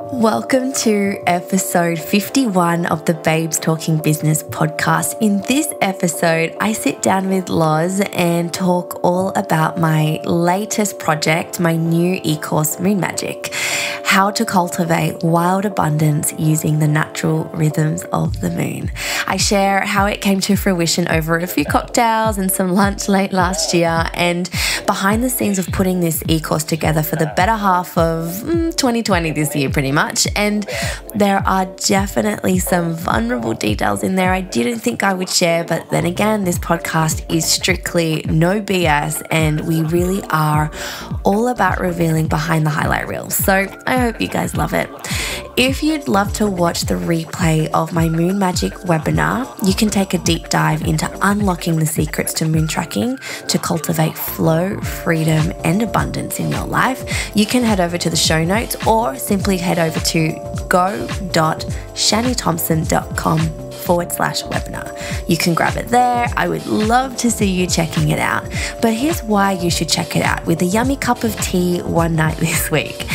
Welcome to episode 51 of the Babes Talking Business podcast. In this episode, I sit down with Loz and talk all about my latest project, my new e course, Moon Magic how to cultivate wild abundance using the natural rhythms of the moon. I share how it came to fruition over a few cocktails and some lunch late last year, and behind the scenes of putting this e course together for the better half of mm, 2020 this year, pretty much. And there are definitely some vulnerable details in there I didn't think I would share, but then again, this podcast is strictly no BS, and we really are all about revealing behind the highlight reel. So I hope you guys love it. If you'd love to watch the replay of my Moon Magic webinar, you can take a deep dive into unlocking the secrets to moon tracking to cultivate flow, freedom, and abundance in your life. You can head over to the show notes or simply head over to go.shanithompson.com forward slash webinar. You can grab it there. I would love to see you checking it out. But here's why you should check it out with a yummy cup of tea one night this week.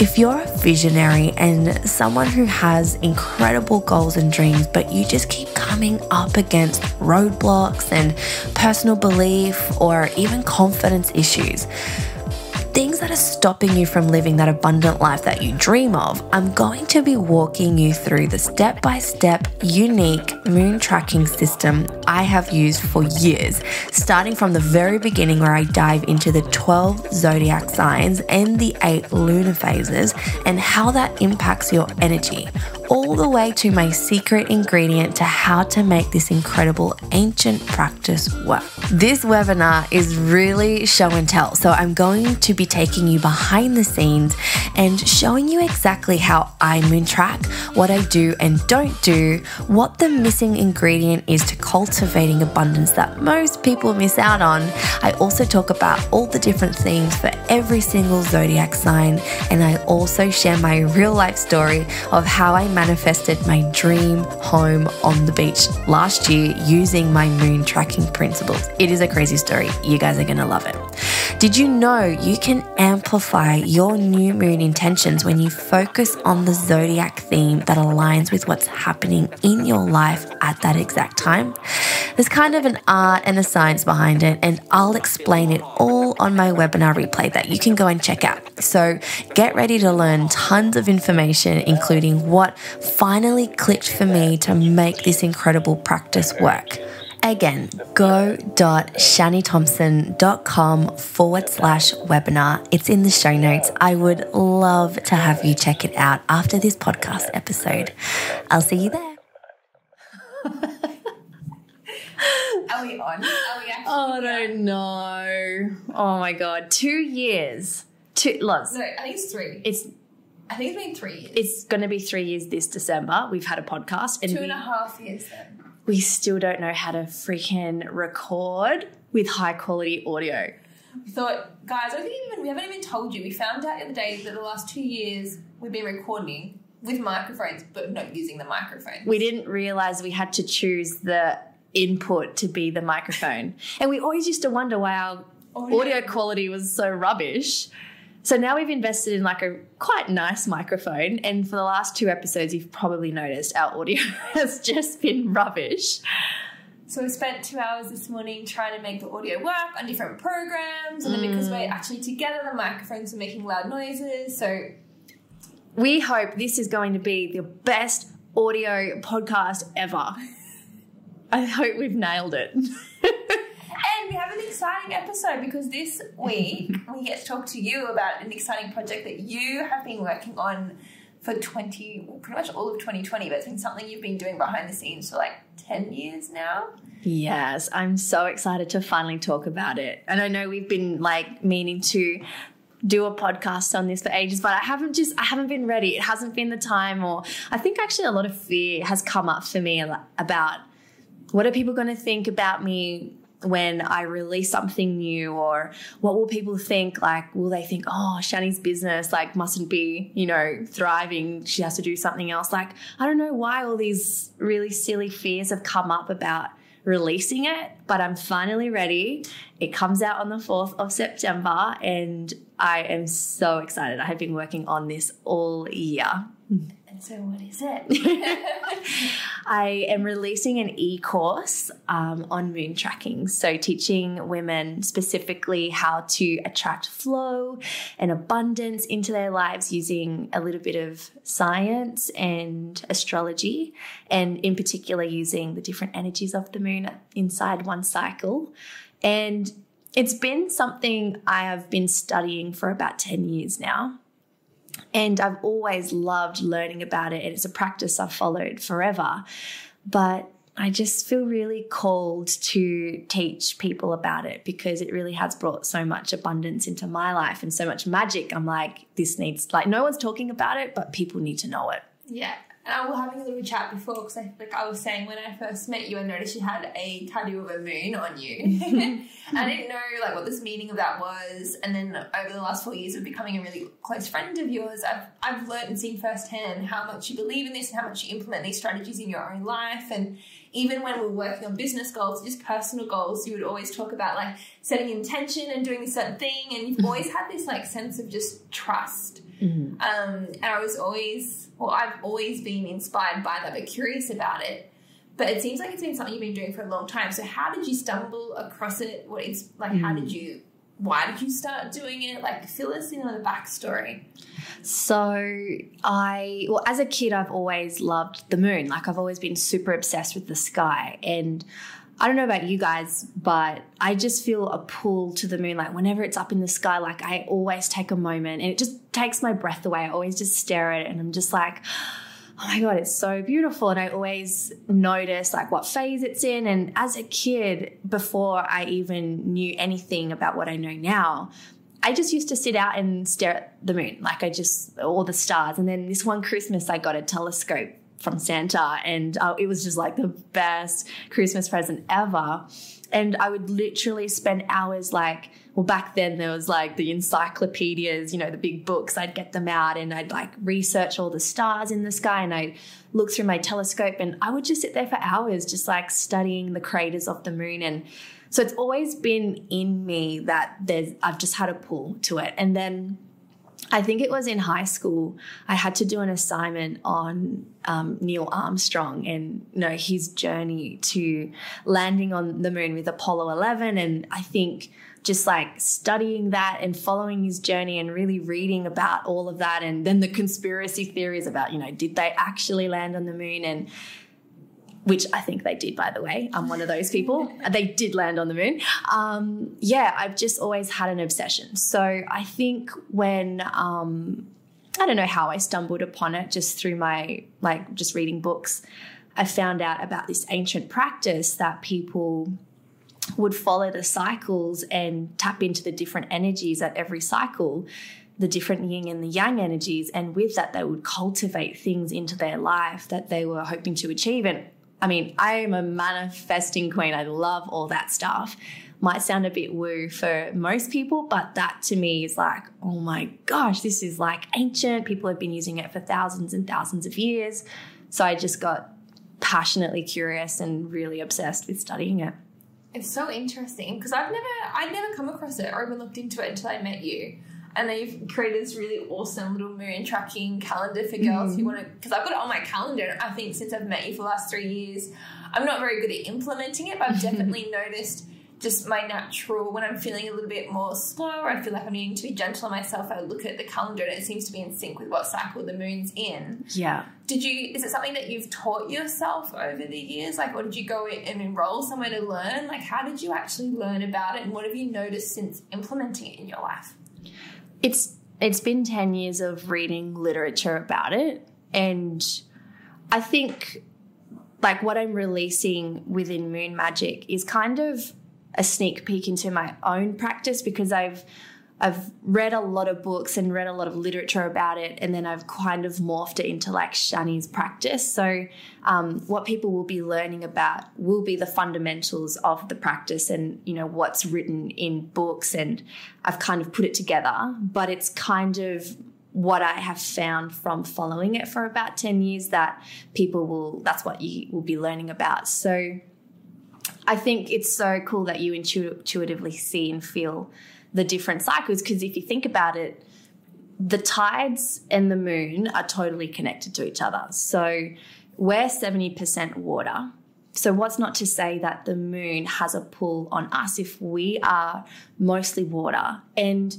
If you're a visionary and someone who has incredible goals and dreams, but you just keep coming up against roadblocks and personal belief or even confidence issues, things that are stopping you from living that abundant life that you dream of, I'm going to be walking you through the step by step, unique moon tracking system I have used for years, starting from the very beginning where I dive into the 12 zodiac signs and the eight lunar phases and how that impacts your energy, all the way to my secret ingredient to how to make this incredible ancient practice work. This webinar is really show and tell, so I'm going to be taking you behind the scenes and showing you exactly how I moon track, what I do and don't do, what the missing ingredient is to cultivating abundance that most people miss out on. I also talk about all the different themes for every single zodiac sign, and I also share my real life story of how I manifested my dream home on the beach last year using my moon tracking principles. It is a crazy story. You guys are going to love it. Did you know you can amplify your new moon intentions when you focus on the zodiac theme that aligns with what's happening in your life at that exact time? There's kind of an art and a science behind it, and I'll explain it all on my webinar replay that you can go and check out. So get ready to learn tons of information, including what finally clicked for me to make this incredible practice work. Again, go.shanithompson.com forward slash webinar. It's in the show notes. I would love to have you check it out after this podcast episode. I'll see you there. Are we on? Are we actually? Oh, I don't know. Oh my god, two years. Two lots. No, I think it's three. It's I think it's been three years. it's going to be three years this December. We've had a podcast, and Two we, a half years then. We still don't know how to freaking record with high quality audio. We thought, guys, I think even we haven't even told you. We found out in the other day that the last two years we've been recording with microphones, but not using the microphone. We didn't realize we had to choose the input to be the microphone, and we always used to wonder why our oh, Audio. audio quality was so rubbish. So now we've invested in like a quite nice microphone, and for the last two episodes, you've probably noticed our audio has just been rubbish. So we spent two hours this morning trying to make the audio work on different programs, and then because mm. we're actually together, the microphones are making loud noises. So We hope this is going to be the best audio podcast ever. I hope we've nailed it. An exciting episode because this week we get to talk to you about an exciting project that you have been working on for 20, pretty much all of 2020, but it's been something you've been doing behind the scenes for like 10 years now. Yes, I'm so excited to finally talk about it. And I know we've been like meaning to do a podcast on this for ages, but I haven't just I haven't been ready. It hasn't been the time or I think actually a lot of fear has come up for me about what are people going to think about me when I release something new or what will people think like will they think oh Shani's business like mustn't be you know thriving she has to do something else like I don't know why all these really silly fears have come up about releasing it but I'm finally ready It comes out on the 4th of September, and I am so excited. I have been working on this all year. So, what is it? I am releasing an e course um, on moon tracking. So, teaching women specifically how to attract flow and abundance into their lives using a little bit of science and astrology, and in particular, using the different energies of the moon inside one cycle. And it's been something I have been studying for about 10 years now. And I've always loved learning about it. And it's a practice I've followed forever. But I just feel really called to teach people about it because it really has brought so much abundance into my life and so much magic. I'm like, this needs, like, no one's talking about it, but people need to know it. Yeah. And I was having a little chat before because I, like I was saying when I first met you, I noticed you had a tattoo of a moon on you. I didn't know like what this meaning of that was. And then over the last four years of becoming a really close friend of yours, I've I've learned and seen firsthand how much you believe in this and how much you implement these strategies in your own life. And even when we we're working on business goals, just personal goals, you would always talk about like setting intention and doing a certain thing. And you've always had this like sense of just trust. Mm-hmm. Um, and I was always, well, I've always been inspired by that, but curious about it. But it seems like it's been something you've been doing for a long time. So how did you stumble across it? What it's like? How did you? Why did you start doing it? Like, fill us in on the backstory. So I, well, as a kid, I've always loved the moon. Like I've always been super obsessed with the sky. And I don't know about you guys, but I just feel a pull to the moon. Like whenever it's up in the sky, like I always take a moment and it just takes my breath away. I always just stare at it and I'm just like, oh my God, it's so beautiful. And I always notice like what phase it's in. And as a kid, before I even knew anything about what I know now, I just used to sit out and stare at the moon, like I just, all the stars. And then this one Christmas, I got a telescope from Santa, and uh, it was just like the best Christmas present ever. And I would literally spend hours like, well, back then there was like the encyclopedias, you know, the big books. I'd get them out and I'd like research all the stars in the sky and I'd look through my telescope and I would just sit there for hours, just like studying the craters of the moon and so it's always been in me that there's I've just had a pull to it. And then I think it was in high school. I had to do an assignment on um, Neil Armstrong and you know his journey to landing on the moon with Apollo 11. And I think just like studying that and following his journey and really reading about all of that, and then the conspiracy theories about you know did they actually land on the moon and which I think they did, by the way. I'm one of those people. they did land on the moon. Um, yeah, I've just always had an obsession. So I think when, um, I don't know how I stumbled upon it, just through my, like, just reading books, I found out about this ancient practice that people would follow the cycles and tap into the different energies at every cycle the different yin and the yang energies and with that they would cultivate things into their life that they were hoping to achieve and I mean, I am a manifesting queen. I love all that stuff. Might sound a bit woo for most people, but that to me is like, oh my gosh, this is like ancient. People have been using it for thousands and thousands of years. So I just got passionately curious and really obsessed with studying it. It's so interesting because I've never I'd never come across it or even looked into it until I met you. And then you've created this really awesome little moon tracking calendar for girls Mm. who want to. Because I've got it on my calendar, I think since I've met you for the last three years, I'm not very good at implementing it, but I've definitely noticed just my natural when I'm feeling a little bit more slow or I feel like I'm needing to be gentle on myself. I look at the calendar and it seems to be in sync with what cycle the moon's in. Yeah. Did you? Is it something that you've taught yourself over the years? Like, or did you go in and enroll somewhere to learn? Like, how did you actually learn about it, and what have you noticed since implementing it in your life? It's it's been 10 years of reading literature about it and i think like what i'm releasing within moon magic is kind of a sneak peek into my own practice because i've i've read a lot of books and read a lot of literature about it and then i've kind of morphed it into like shani's practice. So um, what people will be learning about will be the fundamentals of the practice and you know what's written in books and i've kind of put it together. But it's kind of what i have found from following it for about 10 years that people will that's what you will be learning about. So I think it's so cool that you intuitively see and feel the different cycles because if you think about it, the tides and the moon are totally connected to each other. So we're 70% water. So, what's not to say that the moon has a pull on us if we are mostly water? And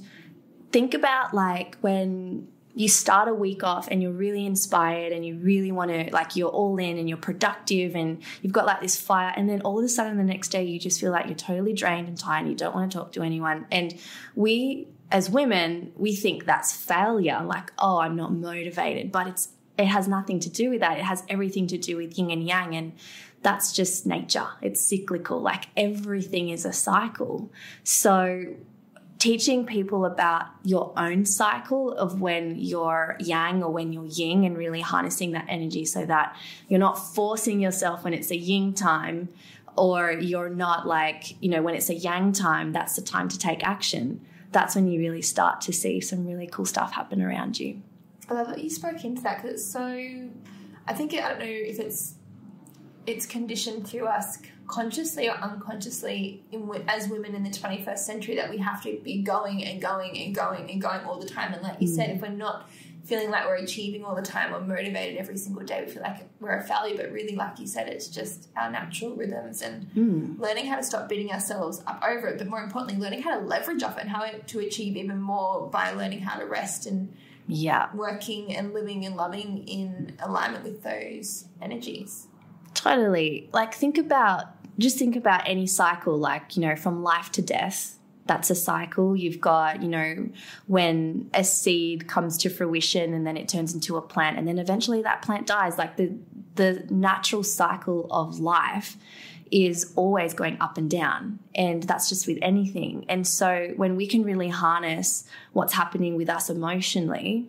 think about like when you start a week off and you're really inspired and you really want to like you're all in and you're productive and you've got like this fire and then all of a sudden the next day you just feel like you're totally drained and tired and you don't want to talk to anyone. And we as women we think that's failure like oh i'm not motivated but it's it has nothing to do with that. It has everything to do with yin and yang and that's just nature. It's cyclical like everything is a cycle. So teaching people about your own cycle of when you're yang or when you're yin and really harnessing that energy so that you're not forcing yourself when it's a yin time or you're not like, you know, when it's a yang time, that's the time to take action. That's when you really start to see some really cool stuff happen around you. I love that you spoke into that because it's so. I think I don't know if it's it's conditioned to us consciously or unconsciously in, as women in the 21st century that we have to be going and going and going and going all the time. And like you mm. said, if we're not feeling like we're achieving all the time or motivated every single day, we feel like we're a failure. But really, like you said, it's just our natural rhythms and mm. learning how to stop beating ourselves up over it. But more importantly, learning how to leverage off it and how to achieve even more by learning how to rest and yeah, working and living and loving in alignment with those energies. Totally. Like, think about just think about any cycle, like, you know, from life to death. That's a cycle. You've got, you know, when a seed comes to fruition and then it turns into a plant, and then eventually that plant dies. Like the the natural cycle of life is always going up and down. And that's just with anything. And so when we can really harness what's happening with us emotionally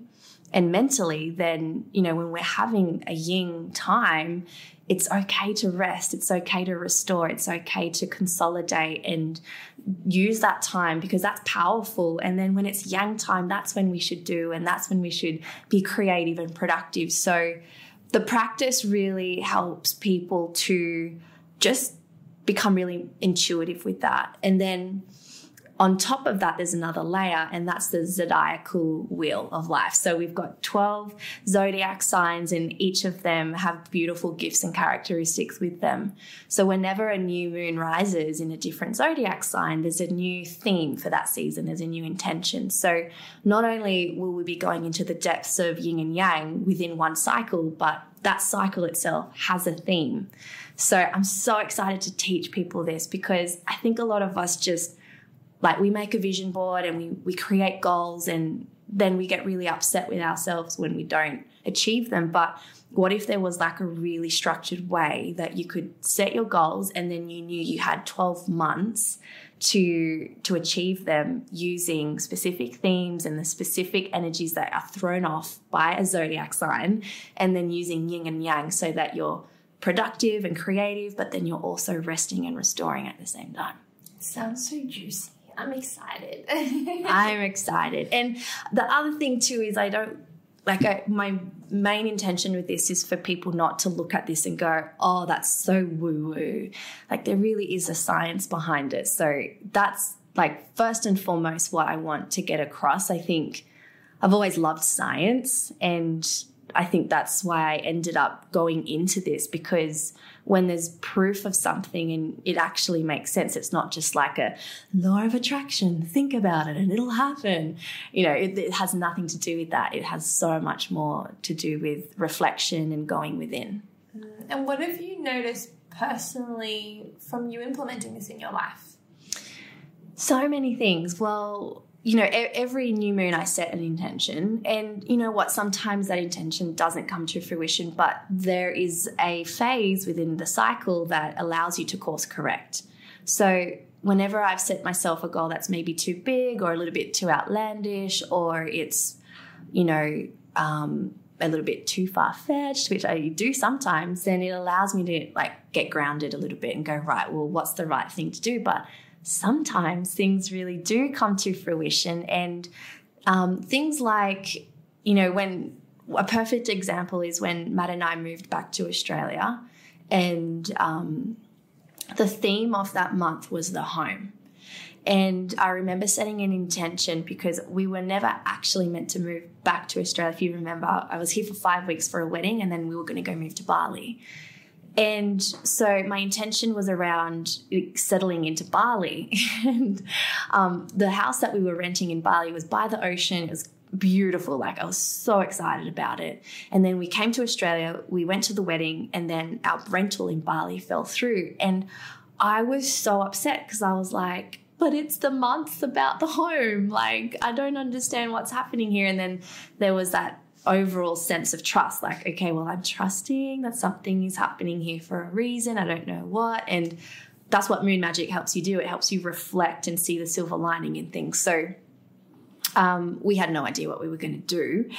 and mentally, then, you know, when we're having a yin time, it's okay to rest, it's okay to restore, it's okay to consolidate and use that time because that's powerful. And then when it's yang time, that's when we should do, and that's when we should be creative and productive. So the practice really helps people to just become really intuitive with that. And then on top of that, there's another layer, and that's the zodiacal wheel of life. So we've got 12 zodiac signs, and each of them have beautiful gifts and characteristics with them. So whenever a new moon rises in a different zodiac sign, there's a new theme for that season, there's a new intention. So not only will we be going into the depths of yin and yang within one cycle, but that cycle itself has a theme. So I'm so excited to teach people this because I think a lot of us just like we make a vision board and we we create goals and then we get really upset with ourselves when we don't achieve them. But what if there was like a really structured way that you could set your goals and then you knew you had 12 months to to achieve them using specific themes and the specific energies that are thrown off by a zodiac sign and then using yin and yang so that you're productive and creative but then you're also resting and restoring at the same time? Sounds so juicy I'm excited. I'm excited. And the other thing too is I don't like I, my main intention with this is for people not to look at this and go, "Oh, that's so woo woo." Like there really is a science behind it. So that's like first and foremost what I want to get across. I think I've always loved science and I think that's why I ended up going into this because when there's proof of something and it actually makes sense, it's not just like a law of attraction, think about it and it'll happen. You know, it, it has nothing to do with that. It has so much more to do with reflection and going within. And what have you noticed personally from you implementing this in your life? So many things. Well, you know, every new moon I set an intention, and you know what? Sometimes that intention doesn't come to fruition, but there is a phase within the cycle that allows you to course correct. So, whenever I've set myself a goal that's maybe too big or a little bit too outlandish, or it's, you know, um, a little bit too far fetched, which I do sometimes, then it allows me to like get grounded a little bit and go, right, well, what's the right thing to do? But sometimes things really do come to fruition. And um, things like, you know, when a perfect example is when Matt and I moved back to Australia and um, the theme of that month was the home. And I remember setting an intention because we were never actually meant to move back to Australia. If you remember, I was here for five weeks for a wedding and then we were going to go move to Bali. And so my intention was around settling into Bali. and um, the house that we were renting in Bali was by the ocean. It was beautiful. Like I was so excited about it. And then we came to Australia, we went to the wedding, and then our rental in Bali fell through. And I was so upset because I was like, but it's the month about the home. Like, I don't understand what's happening here. And then there was that overall sense of trust like, okay, well, I'm trusting that something is happening here for a reason. I don't know what. And that's what moon magic helps you do. It helps you reflect and see the silver lining in things. So, um, we had no idea what we were going to do.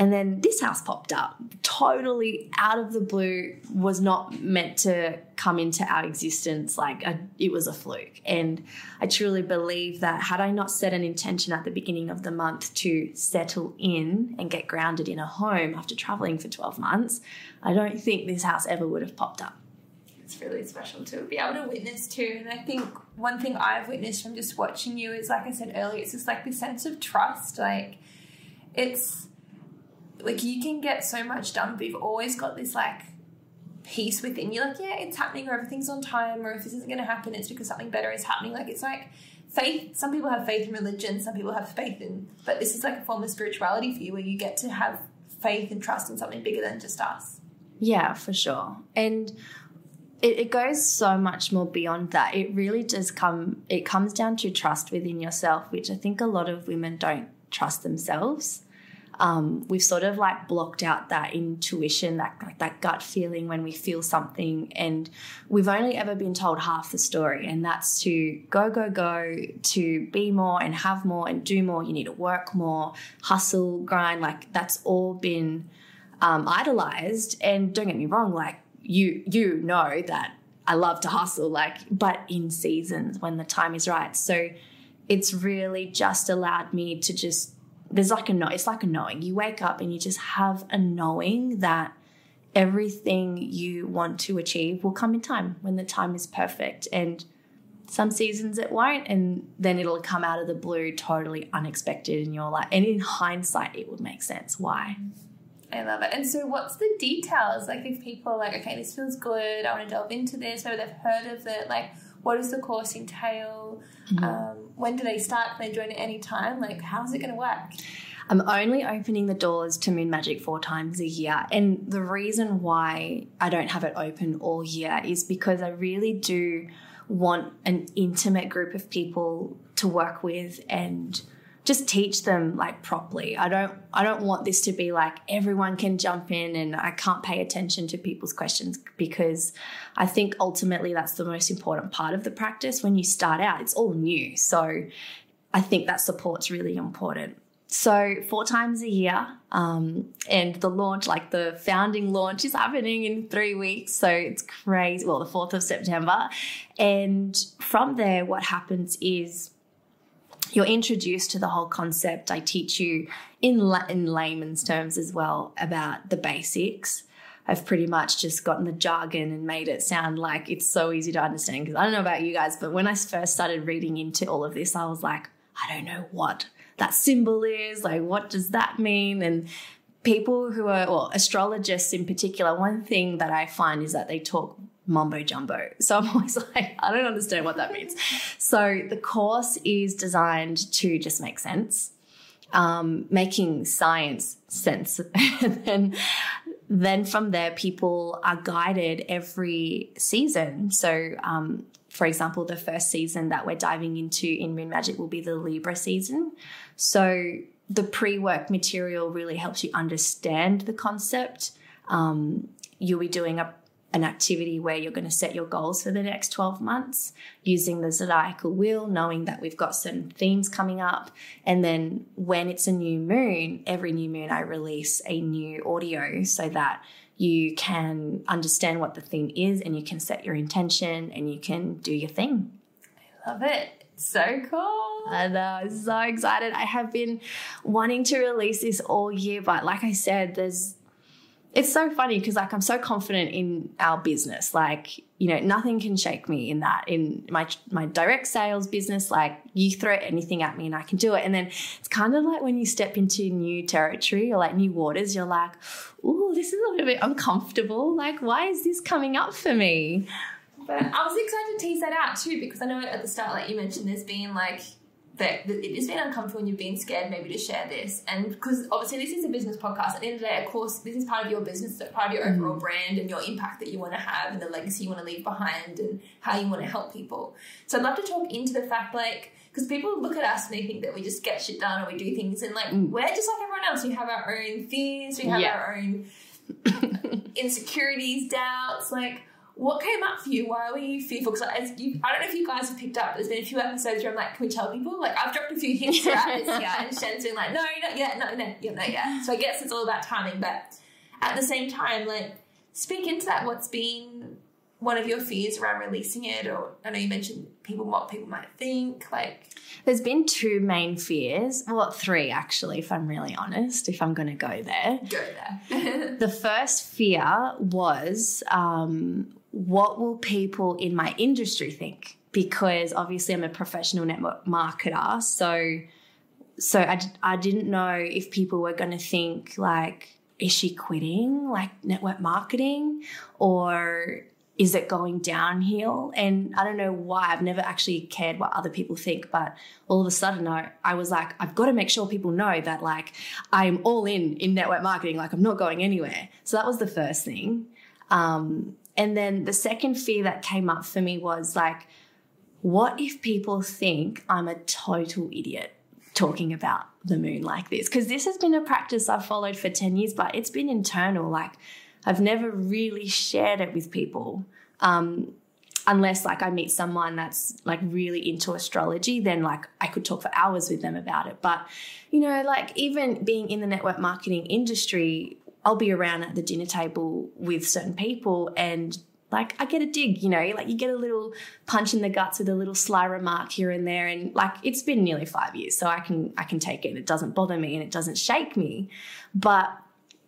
And then this house popped up, totally out of the blue, was not meant to come into our existence. Like a, it was a fluke. And I truly believe that had I not set an intention at the beginning of the month to settle in and get grounded in a home after traveling for 12 months, I don't think this house ever would have popped up. It's really special to be able to witness too. And I think one thing I've witnessed from just watching you is, like I said earlier, it's just like this sense of trust. Like, it's like you can get so much done, but you've always got this like peace within you. Like, yeah, it's happening, or everything's on time, or if this isn't going to happen, it's because something better is happening. Like, it's like faith. Some people have faith in religion, some people have faith in, but this is like a form of spirituality for you where you get to have faith and trust in something bigger than just us. Yeah, for sure. And it, it goes so much more beyond that. It really does come, it comes down to trust within yourself, which I think a lot of women don't trust themselves um, we've sort of like blocked out that intuition, that like that gut feeling when we feel something, and we've only ever been told half the story, and that's to go, go, go, to be more and have more and do more. You need to work more, hustle, grind. Like that's all been um, idolized. And don't get me wrong, like you you know that I love to hustle, like but in seasons when the time is right. So it's really just allowed me to just there's like a no it's like a knowing you wake up and you just have a knowing that everything you want to achieve will come in time when the time is perfect. And some seasons it won't and then it'll come out of the blue totally unexpected and you're like and in hindsight it would make sense. Why? I love it. And so, what's the details? Like, if people are like, okay, this feels good, I want to delve into this, maybe they've heard of it, like, what does the course entail? Mm-hmm. Um, when do they start? Can they join at any time? Like, how's it going to work? I'm only opening the doors to Moon Magic four times a year. And the reason why I don't have it open all year is because I really do want an intimate group of people to work with and just teach them like properly. I don't I don't want this to be like everyone can jump in and I can't pay attention to people's questions because I think ultimately that's the most important part of the practice when you start out. It's all new. So I think that support's really important. So four times a year, um, and the launch, like the founding launch, is happening in three weeks. So it's crazy. Well, the fourth of September, and from there, what happens is you're introduced to the whole concept. I teach you in in layman's terms as well about the basics. I've pretty much just gotten the jargon and made it sound like it's so easy to understand. Because I don't know about you guys, but when I first started reading into all of this, I was like, I don't know what that symbol is. Like, what does that mean? And people who are, well, astrologists in particular, one thing that I find is that they talk mumbo jumbo. So I'm always like, I don't understand what that means. So the course is designed to just make sense, um, making science sense. and then, then from there, people are guided every season. So, um, for example, the first season that we're diving into in Moon Magic will be the Libra season. So the pre work material really helps you understand the concept. Um, you'll be doing a an activity where you're going to set your goals for the next 12 months using the zodiacal wheel, knowing that we've got certain themes coming up. And then when it's a new moon, every new moon, I release a new audio so that you can understand what the theme is and you can set your intention and you can do your thing. I love it. So cool. I know, I'm so excited. I have been wanting to release this all year, but like I said, there's it's so funny because like I'm so confident in our business. Like, you know, nothing can shake me in that. In my my direct sales business, like you throw anything at me and I can do it. And then it's kind of like when you step into new territory or like new waters, you're like, "Ooh, this is a little bit uncomfortable. Like, why is this coming up for me?" But I was excited to tease that out too because I know at the start, like you mentioned, there's been like that it has been uncomfortable and you've been scared maybe to share this. And because obviously this is a business podcast, at the end of the day, of course, this is part of your business, part of your overall mm-hmm. brand and your impact that you want to have and the legacy you want to leave behind and how you want to help people. So I'd love to talk into the fact like because people look at us and they think that we just get shit done or we do things and like mm. we're just like everyone else. We have our own fears, we have Yeah. our own insecurities, doubts, like what came up for you? Why were you fearful? Because as you, I don't know if you guys have picked up. There's been a few episodes where I'm like, can we tell people? Like I've dropped a few hints throughout this year, and Shen's been like, no, not yet, no, no, yeah, not yet. So I guess it's all about timing. But at the same time, like speak into that. What's been one of your fears around releasing it? Or I know you mentioned people, what people might think. Like There's been two main fears. Well, three actually, if I'm really honest, if I'm going to go there. go there. The first fear was um, what will people in my industry think? Because obviously I'm a professional network marketer. So, so I, I didn't know if people were going to think like, is she quitting like network marketing or is it going downhill? And I don't know why. I've never actually cared what other people think, but all of a sudden I, I was like, I've got to make sure people know that like I'm all in in network marketing, like I'm not going anywhere. So that was the first thing. Um, and then the second fear that came up for me was like, what if people think I'm a total idiot talking about the moon like this? Because this has been a practice I've followed for 10 years, but it's been internal. Like, I've never really shared it with people. Um, unless like I meet someone that's like really into astrology, then like I could talk for hours with them about it. But you know, like even being in the network marketing industry, I'll be around at the dinner table with certain people and like I get a dig, you know, like you get a little punch in the guts with a little sly remark here and there and like it's been nearly 5 years so I can I can take it. It doesn't bother me and it doesn't shake me. But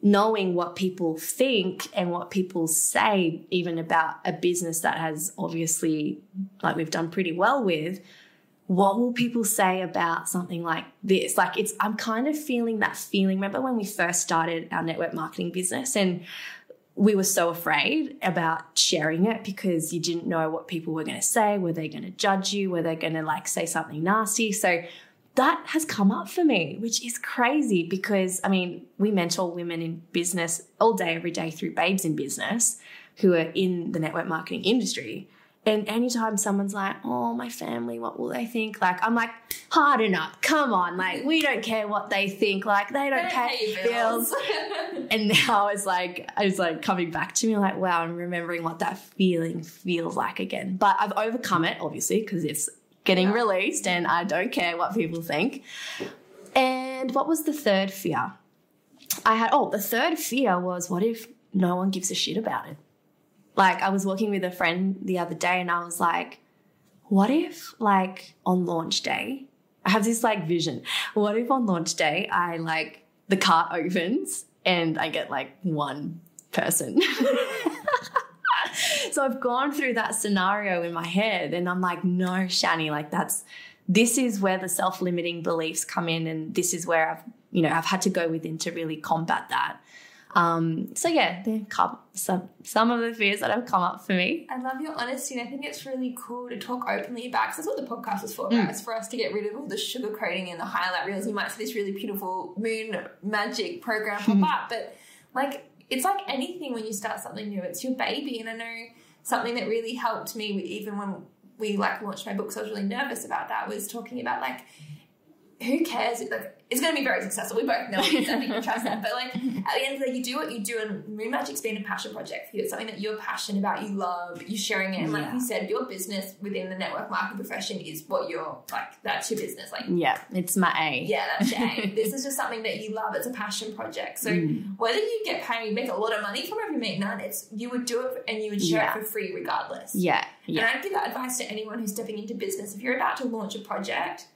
knowing what people think and what people say even about a business that has obviously like we've done pretty well with what will people say about something like this? Like it's i'm kind of feeling that feeling. Remember when we first started our network marketing business and we were so afraid about sharing it because you didn't know what people were going to say. Were they going to judge you? Were they going to like say something nasty? So that has come up for me, which is crazy because I mean, we mentor women in business all day, every day through babes in business who are in the network marketing industry. And anytime someone's like, oh, my family, what will they think? Like, I'm like, harden up, come on. Like, we don't care what they think. Like, they don't pay bills. And now it's like, it's like coming back to me, like, wow, I'm remembering what that feeling feels like again. But I've overcome it, obviously, because it's getting Yeah. released and I don't care what people think. And what was the third fear? I had, oh, the third fear was what if no one gives a shit about it? Like, I was walking with a friend the other day and I was like, what if, like, on launch day, I have this like vision. What if on launch day, I like, the cart opens and I get like one person? so I've gone through that scenario in my head and I'm like, no, Shani, like that's this is where the self-limiting beliefs come in and this is where I've you know I've had to go within to really combat that. Um, so yeah, there come some some of the fears that have come up for me. I love your honesty, and I think it's really cool to talk openly about. Because that's what the podcast is for, right? It's for us to get rid of all the sugar coating and the highlight reels. You might see this really beautiful moon magic program pop up, but like it's like anything when you start something new. It's your baby, and I know something that really helped me, even when we like launched my books. I was really nervous about that. Was talking about like who cares? Like, it's going to be very successful. We both know it. I think we trust that. But like at the end of the day, you do what you do, and Moon Magic's been a passion project for you. It's something that you're passionate about. You love. You're sharing it, and like Yeah. you said, your business within the network marketing profession is what you're like. That's your business. Like Yeah, it's my A. yeah, that's your aim. this is just something that you love. It's a passion project. So Mm. whether you get paid, you make a lot of money from it, you make none. It's you would do it and you would share Yeah. it for free regardless. Yeah, yeah. And I'd give that advice to anyone who's stepping into business. If you're about to launch a project,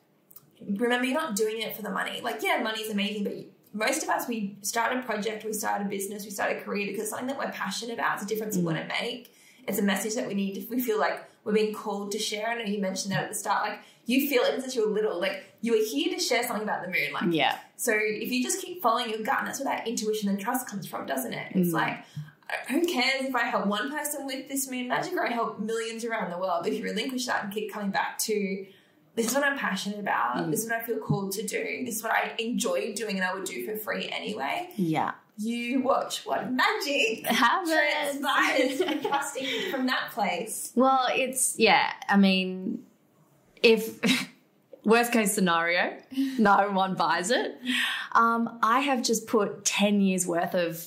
remember you're not doing it for the money. Like, yeah, money's amazing, but you, most of us we start a project, we start a business, we start a career because it's something that we're passionate about. It's a difference we want to make. It's a message that we need. To, we feel like we're being called to share. I know you mentioned that at the start. Like you feel it since you were little. Like you were here to share something about the moon. Like Yeah. so if you just keep following your gut, and that's where that intuition and trust comes from, doesn't it? It's Mm. like, who cares if I help one person with this moon magic or I help millions around the world? But if you relinquish that and keep coming back to, this is what I'm passionate about, Mm. this is what I feel called to do, this is what I enjoy doing and I would do for free anyway, Yeah. you watch what magic Happens. trusting from that place. Well, it's yeah. I mean, if worst case scenario, no one buys it. Um, I have just put ten years worth of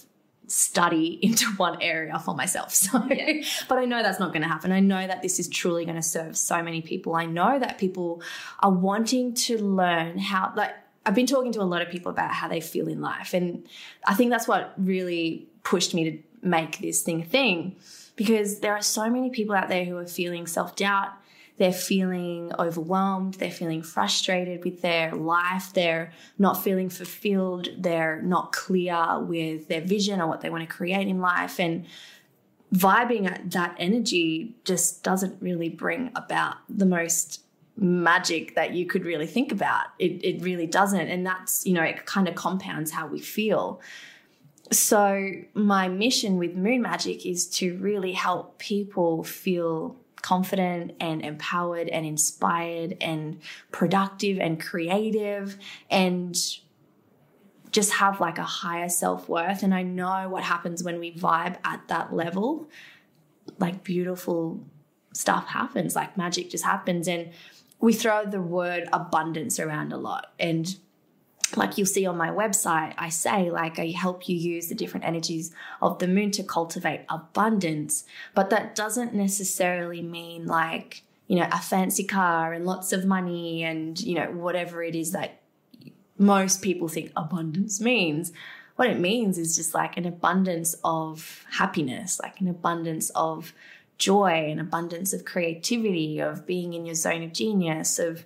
study into one area for myself. So, Yeah. but I know that's not going to happen. I know that this is truly going to serve so many people. I know that people are wanting to learn how like. I've been talking to a lot of people about how they feel in life. And I think that's what really pushed me to make this thing a thing because there are so many people out there who are feeling self doubt. They're feeling overwhelmed. They're feeling frustrated with their life. They're not feeling fulfilled. They're not clear with their vision or what they want to create in life. And vibing at that energy just doesn't really bring about the most magic that you could really think about. It, it really doesn't. And that's, you know, it kind of compounds how we feel. So, my mission with Moon Magic is to really help people feel confident and empowered and inspired and productive and creative and just have like a higher self worth. And I know what happens when we vibe at that level. Like beautiful stuff happens, like magic just happens. And we throw the word abundance around a lot. And like you'll see on my website, I say, like, I help you use the different energies of the moon to cultivate abundance. But that doesn't necessarily mean like, you know, a fancy car and lots of money and, you know, whatever it is that most people think abundance means. What it means is just like an abundance of happiness, like an abundance of joy, an abundance of creativity, of being in your zone of genius, of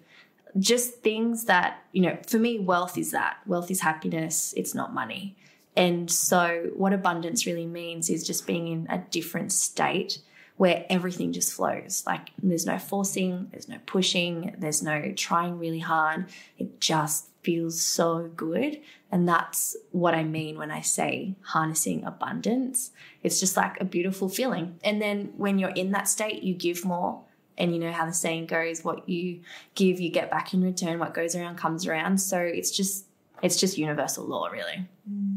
just things that, you know, for me, wealth is that. Wealth is happiness, it's not money. And so, what abundance really means is just being in a different state where everything just flows. Like, there's no forcing, there's no pushing, there's no trying really hard. It just feels so good. And that's what I mean when I say harnessing abundance. It's just like a beautiful feeling. And then when you're in that state, you give more. And you know how the saying goes, what you give, you get back in return. What goes around comes around. So it's just it's just universal law, really. Mm.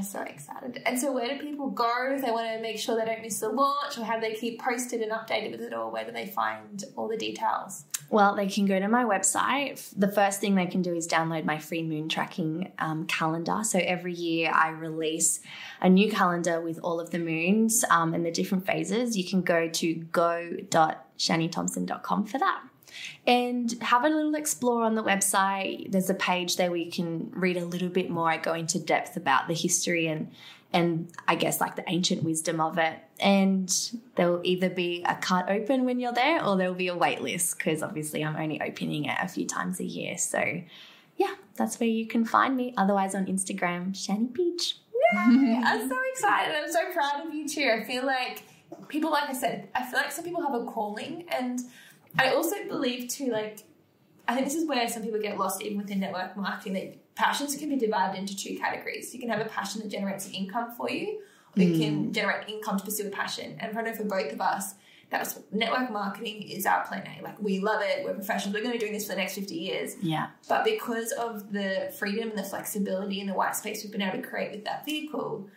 I'm so excited. And so, where do people go if they want to make sure they don't miss the launch, or how they keep posted and updated with it, or where do they find all the details? Well, they can go to my website. The first thing they can do is download my free moon tracking um, calendar. So every year I release a new calendar with all of the moons um, and the different phases. You can go to go.shanithompson.com for that. And have a little explore on the website. There's a page there where you can read a little bit more. I go into depth about the history and and I guess like the ancient wisdom of it. And there'll either be a cart open when you're there or there'll be a wait list because obviously I'm only opening it a few times a year. So yeah, that's where you can find me. Otherwise on Instagram, Shani Peach. Yay! I'm so excited. I'm so proud of you too. I feel like people, like I said, I feel like some people have a calling, and I also believe too, like, I think this is where some people get lost even within network marketing. That passions can be divided into two categories. You can have a passion that generates an income for you, or you can hmm. generate income to pursue a passion. And I know for both of us, that's network marketing is our plan A. Like we love it. We're professionals. We're going to be doing this for the next 50 years. Yeah. But because of the freedom and the flexibility and the white space we've been able to create with that vehicle,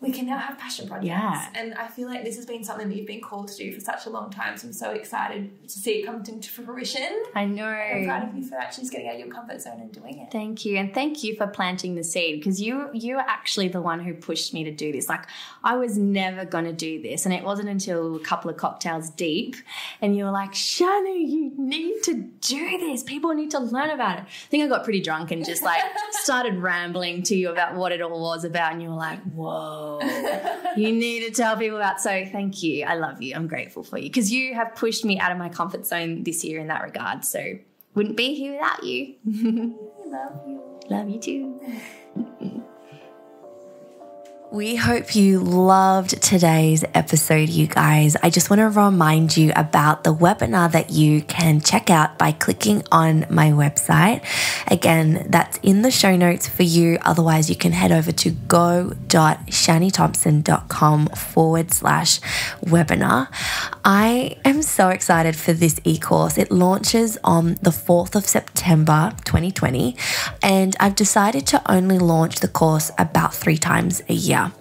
we can now have passion projects. Yeah. And I feel like this has been something that you've been called to do for such a long time. So I'm so excited to see it come to fruition. I I'm know. proud of you for actually just getting out of your comfort zone and doing it. Thank you, and thank you for planting the seed because you you were actually the one who pushed me to do this. Like I was never going to do this, and it wasn't until a couple of cocktails deep, and you were like, "Shani, you need to do this. People need to learn about it." I think I got pretty drunk and just like started rambling to you about what it all was about, and you were like, "Whoa, you need to tell people about." So thank you. I love you. I'm grateful for you because you have pushed me out of my comfort zone this year in that regard. So wouldn't be here without you. Love you. Love you too. We hope you loved today's episode, you guys. I just want to remind you about the webinar that you can check out by clicking on my website. Again, that's in the show notes for you. Otherwise, you can head over to go.shanithompson.com forward slash webinar. I am so excited for this e course. It launches on the 4th of September 2020, and I've decided to only launch the course about three times a year.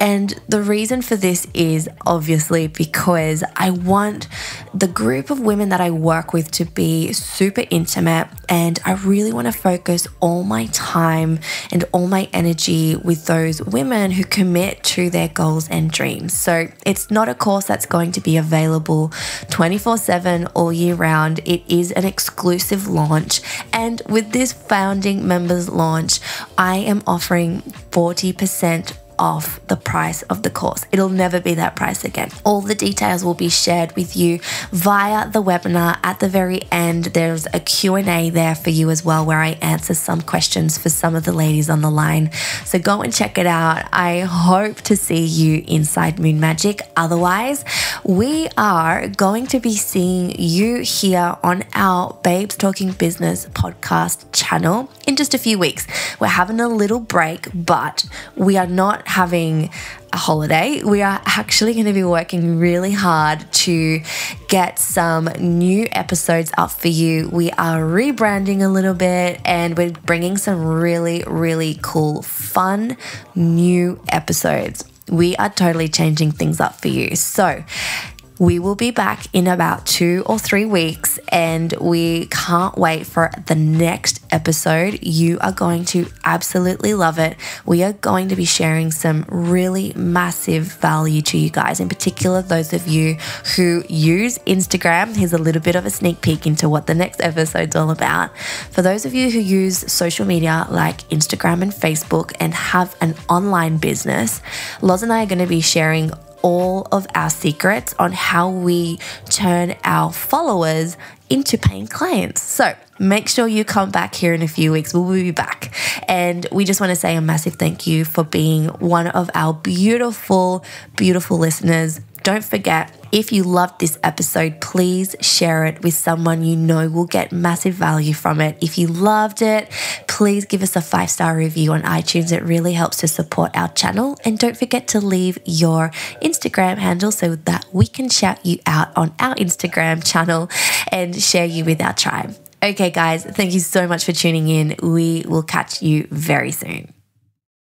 And the reason for this is obviously because I want the group of women that I work with to be super intimate, and I really want to focus all my time and all my energy with those women who commit to their goals and dreams. So it's not a course that's going to be available 24 7 all year round. It is an exclusive launch. And with this founding members launch, I am offering 40% off the price of the course. It'll never be that price again. All the details will be shared with you via the webinar. At the very end, there's a Q&A there for you as well where I answer some questions for some of the ladies on the line. So go and check it out. I hope to see you inside Moon Magic. Otherwise, we are going to be seeing you here on our Babes Talking Business podcast channel in just a few weeks. We're having a little break, but we are not having a holiday. We are actually going to be working really hard to get some new episodes up for you. We are rebranding a little bit and we're bringing some really, really cool, fun new episodes. We are totally changing things up for you. So, we will be back in about two or three weeks, and we can't wait for the next episode. You are going to absolutely love it. We are going to be sharing some really massive value to you guys, in particular, those of you who use Instagram. Here's a little bit of a sneak peek into what the next episode's all about. For those of you who use social media like Instagram and Facebook and have an online business, Loz and I are going to be sharing all of our secrets on how we turn our followers into paying clients. So make sure you come back here in a few weeks. We'll be back. And we just want to say a massive thank you for being one of our beautiful, beautiful listeners. Don't forget, if you loved this episode, please share it with someone you know will get massive value from it. If you loved it, please give us a five star review on iTunes. It really helps to support our channel. And don't forget to leave your Instagram handle so that we can shout you out on our Instagram channel and share you with our tribe. Okay, guys, thank you so much for tuning in. We will catch you very soon.